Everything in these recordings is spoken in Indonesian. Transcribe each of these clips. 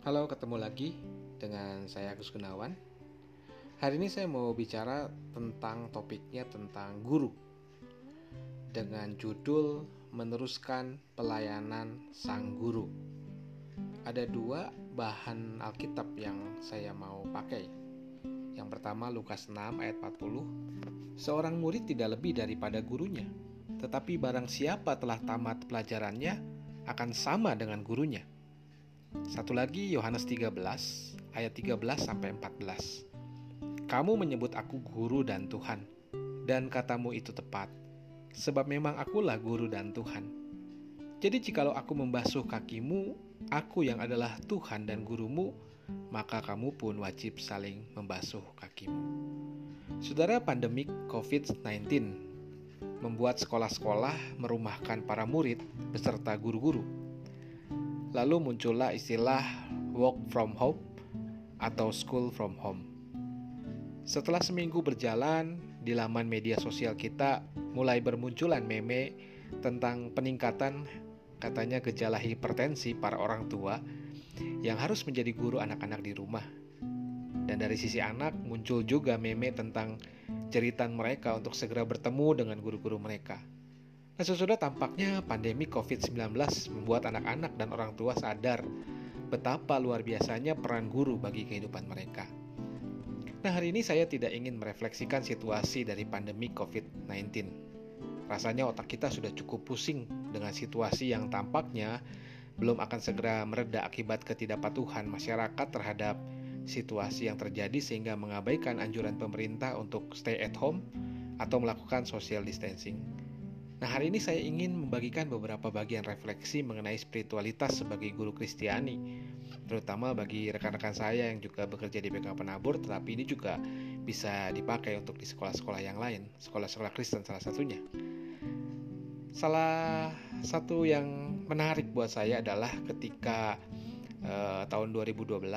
Halo, ketemu lagi dengan saya Agus Gunawan. Hari ini saya mau bicara tentang topiknya tentang guru dengan judul meneruskan pelayanan sang guru. Ada dua bahan Alkitab yang saya mau pakai. Yang pertama Lukas 6 ayat 40. Seorang murid tidak lebih daripada gurunya, tetapi barang siapa telah tamat pelajarannya akan sama dengan gurunya. Satu lagi Yohanes 13 ayat 13 sampai 14. Kamu menyebut aku guru dan Tuhan, dan katamu itu tepat, sebab memang akulah guru dan Tuhan. Jadi jikalau aku membasuh kakimu, aku yang adalah Tuhan dan gurumu, maka kamu pun wajib saling membasuh kakimu. Saudara pandemik COVID-19 membuat sekolah-sekolah merumahkan para murid beserta guru-guru. Lalu muncullah istilah work from home atau school from home. Setelah seminggu berjalan, di laman media sosial kita mulai bermunculan meme tentang peningkatan katanya gejala hipertensi para orang tua yang harus menjadi guru anak-anak di rumah. Dan dari sisi anak muncul juga meme tentang jeritan mereka untuk segera bertemu dengan guru-guru mereka. Nah, sesudah tampaknya pandemi COVID-19 membuat anak-anak dan orang tua sadar betapa luar biasanya peran guru bagi kehidupan mereka. Nah, hari ini saya tidak ingin merefleksikan situasi dari pandemi COVID-19. Rasanya otak kita sudah cukup pusing dengan situasi yang tampaknya belum akan segera mereda akibat ketidakpatuhan masyarakat terhadap situasi yang terjadi sehingga mengabaikan anjuran pemerintah untuk stay at home atau melakukan social distancing. Nah, hari ini saya ingin membagikan beberapa bagian refleksi mengenai spiritualitas sebagai guru Kristiani, terutama bagi rekan-rekan saya yang juga bekerja di BK Penabur, tetapi ini juga bisa dipakai untuk di sekolah-sekolah yang lain, sekolah-sekolah Kristen salah satunya. Salah satu yang menarik buat saya adalah ketika uh, tahun 2012 uh,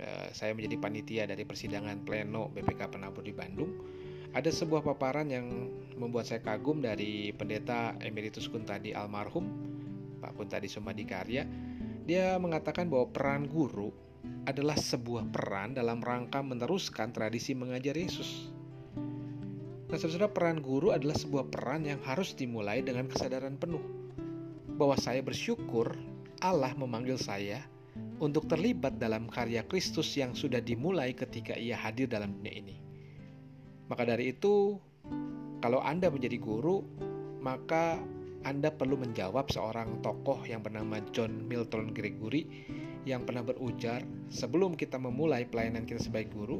eh, saya menjadi panitia dari persidangan pleno BPK Penabur di Bandung ada sebuah paparan yang membuat saya kagum dari pendeta Emeritus Kuntadi almarhum Pak Kuntadi Sumadikarya. Dia mengatakan bahwa peran guru adalah sebuah peran dalam rangka meneruskan tradisi mengajar Yesus. Nah, saudara peran guru adalah sebuah peran yang harus dimulai dengan kesadaran penuh bahwa saya bersyukur Allah memanggil saya untuk terlibat dalam karya Kristus yang sudah dimulai ketika ia hadir dalam dunia ini. Maka dari itu, kalau Anda menjadi guru, maka Anda perlu menjawab seorang tokoh yang bernama John Milton Gregory yang pernah berujar, sebelum kita memulai pelayanan kita sebagai guru,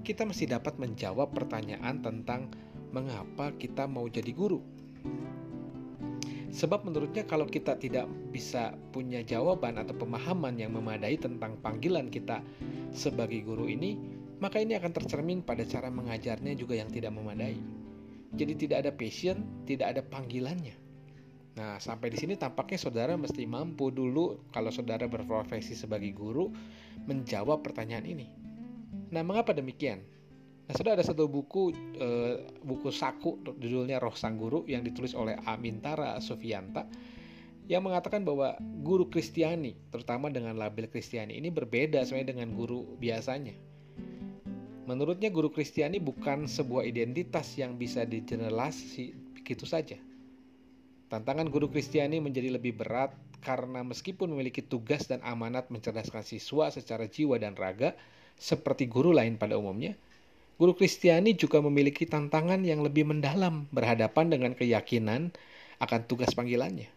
kita mesti dapat menjawab pertanyaan tentang mengapa kita mau jadi guru. Sebab menurutnya kalau kita tidak bisa punya jawaban atau pemahaman yang memadai tentang panggilan kita sebagai guru ini, maka ini akan tercermin pada cara mengajarnya juga yang tidak memadai. Jadi tidak ada passion, tidak ada panggilannya. Nah, sampai di sini tampaknya saudara mesti mampu dulu kalau saudara berprofesi sebagai guru menjawab pertanyaan ini. Nah, mengapa demikian? Nah, sudah ada satu buku e, buku saku judulnya Roh Sang Guru yang ditulis oleh Amintara Sufianta yang mengatakan bahwa guru Kristiani, terutama dengan label Kristiani ini berbeda sebenarnya dengan guru biasanya. Menurutnya guru Kristiani bukan sebuah identitas yang bisa digeneralisasi begitu saja. Tantangan guru Kristiani menjadi lebih berat karena meskipun memiliki tugas dan amanat mencerdaskan siswa secara jiwa dan raga seperti guru lain pada umumnya, guru Kristiani juga memiliki tantangan yang lebih mendalam berhadapan dengan keyakinan akan tugas panggilannya.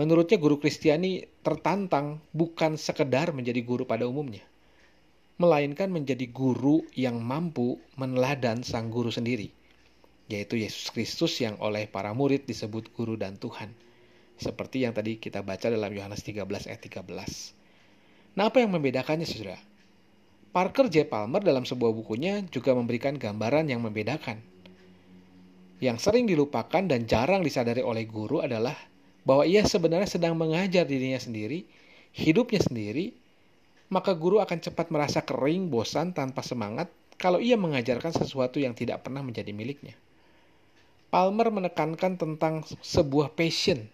Menurutnya guru Kristiani tertantang bukan sekedar menjadi guru pada umumnya, melainkan menjadi guru yang mampu meneladan sang guru sendiri, yaitu Yesus Kristus yang oleh para murid disebut guru dan Tuhan. Seperti yang tadi kita baca dalam Yohanes 13 ayat 13. Nah, apa yang membedakannya, Saudara? Parker J. Palmer dalam sebuah bukunya juga memberikan gambaran yang membedakan. Yang sering dilupakan dan jarang disadari oleh guru adalah bahwa ia sebenarnya sedang mengajar dirinya sendiri, hidupnya sendiri, maka guru akan cepat merasa kering, bosan, tanpa semangat kalau ia mengajarkan sesuatu yang tidak pernah menjadi miliknya. Palmer menekankan tentang sebuah passion,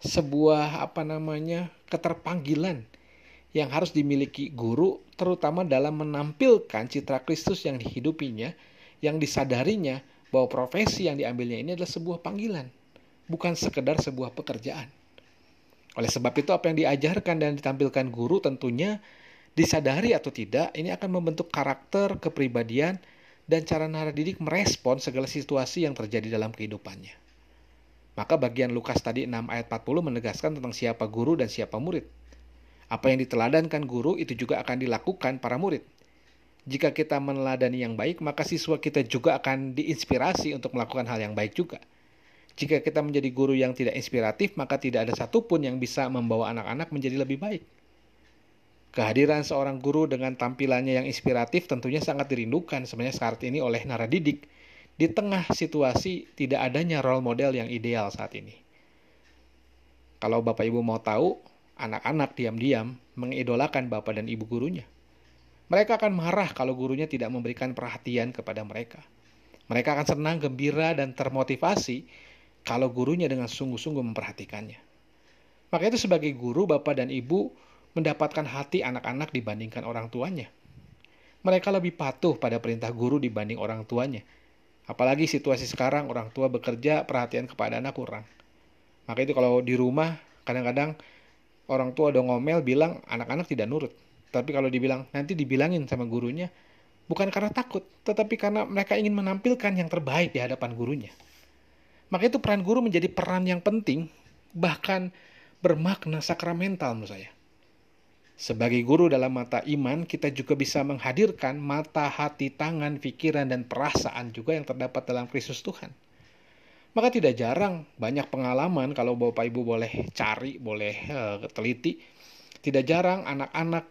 sebuah apa namanya keterpanggilan yang harus dimiliki guru terutama dalam menampilkan citra Kristus yang dihidupinya, yang disadarinya bahwa profesi yang diambilnya ini adalah sebuah panggilan, bukan sekedar sebuah pekerjaan. Oleh sebab itu apa yang diajarkan dan ditampilkan guru tentunya disadari atau tidak ini akan membentuk karakter, kepribadian, dan cara didik merespon segala situasi yang terjadi dalam kehidupannya. Maka bagian Lukas tadi 6 ayat 40 menegaskan tentang siapa guru dan siapa murid. Apa yang diteladankan guru itu juga akan dilakukan para murid. Jika kita meneladani yang baik, maka siswa kita juga akan diinspirasi untuk melakukan hal yang baik juga. Jika kita menjadi guru yang tidak inspiratif, maka tidak ada satupun yang bisa membawa anak-anak menjadi lebih baik. Kehadiran seorang guru dengan tampilannya yang inspiratif tentunya sangat dirindukan sebenarnya saat ini oleh naradidik di tengah situasi tidak adanya role model yang ideal saat ini. Kalau Bapak Ibu mau tahu, anak-anak diam-diam mengidolakan bapak dan ibu gurunya. Mereka akan marah kalau gurunya tidak memberikan perhatian kepada mereka. Mereka akan senang, gembira, dan termotivasi kalau gurunya dengan sungguh-sungguh memperhatikannya. Maka itu sebagai guru, bapak dan ibu mendapatkan hati anak-anak dibandingkan orang tuanya. Mereka lebih patuh pada perintah guru dibanding orang tuanya. Apalagi situasi sekarang orang tua bekerja, perhatian kepada anak kurang. Maka itu kalau di rumah kadang-kadang orang tua udah ngomel bilang anak-anak tidak nurut. Tapi kalau dibilang nanti dibilangin sama gurunya, bukan karena takut, tetapi karena mereka ingin menampilkan yang terbaik di hadapan gurunya. Maka itu peran guru menjadi peran yang penting, bahkan bermakna sakramental menurut saya. Sebagai guru dalam mata iman, kita juga bisa menghadirkan mata, hati, tangan, pikiran, dan perasaan juga yang terdapat dalam Kristus Tuhan. Maka tidak jarang banyak pengalaman kalau Bapak Ibu boleh cari, boleh uh, teliti. Tidak jarang anak-anak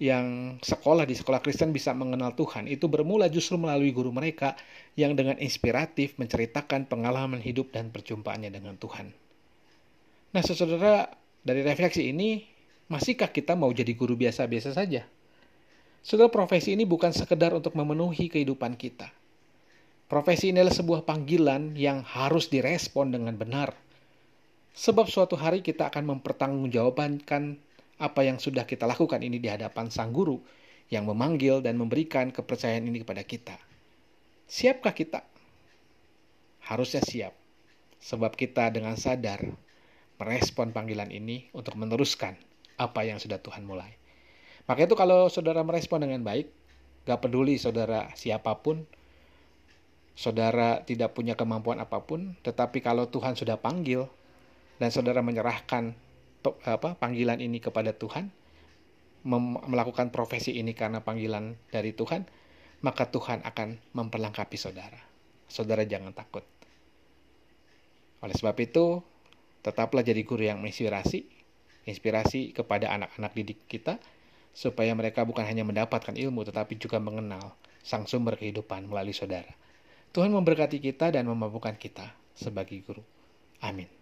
yang sekolah di sekolah Kristen bisa mengenal Tuhan itu bermula justru melalui guru mereka yang dengan inspiratif menceritakan pengalaman hidup dan perjumpaannya dengan Tuhan. Nah, saudara, dari refleksi ini, masihkah kita mau jadi guru biasa-biasa saja? Saudara, profesi ini bukan sekedar untuk memenuhi kehidupan kita. Profesi ini adalah sebuah panggilan yang harus direspon dengan benar. Sebab suatu hari kita akan mempertanggungjawabkan apa yang sudah kita lakukan ini di hadapan sang guru yang memanggil dan memberikan kepercayaan ini kepada kita. Siapkah kita? Harusnya siap. Sebab kita dengan sadar merespon panggilan ini untuk meneruskan apa yang sudah Tuhan mulai. Maka itu kalau saudara merespon dengan baik, gak peduli saudara siapa pun, saudara tidak punya kemampuan apa pun, tetapi kalau Tuhan sudah panggil dan saudara menyerahkan apa panggilan ini kepada Tuhan, melakukan profesi ini karena panggilan dari Tuhan, maka Tuhan akan memperlengkapi saudara. Saudara jangan takut. Oleh sebab itu, tetaplah jadi guru yang menginspirasi, inspirasi kepada anak-anak didik kita, supaya mereka bukan hanya mendapatkan ilmu, tetapi juga mengenal sang sumber kehidupan melalui saudara. Tuhan memberkati kita dan memampukan kita sebagai guru. Amin.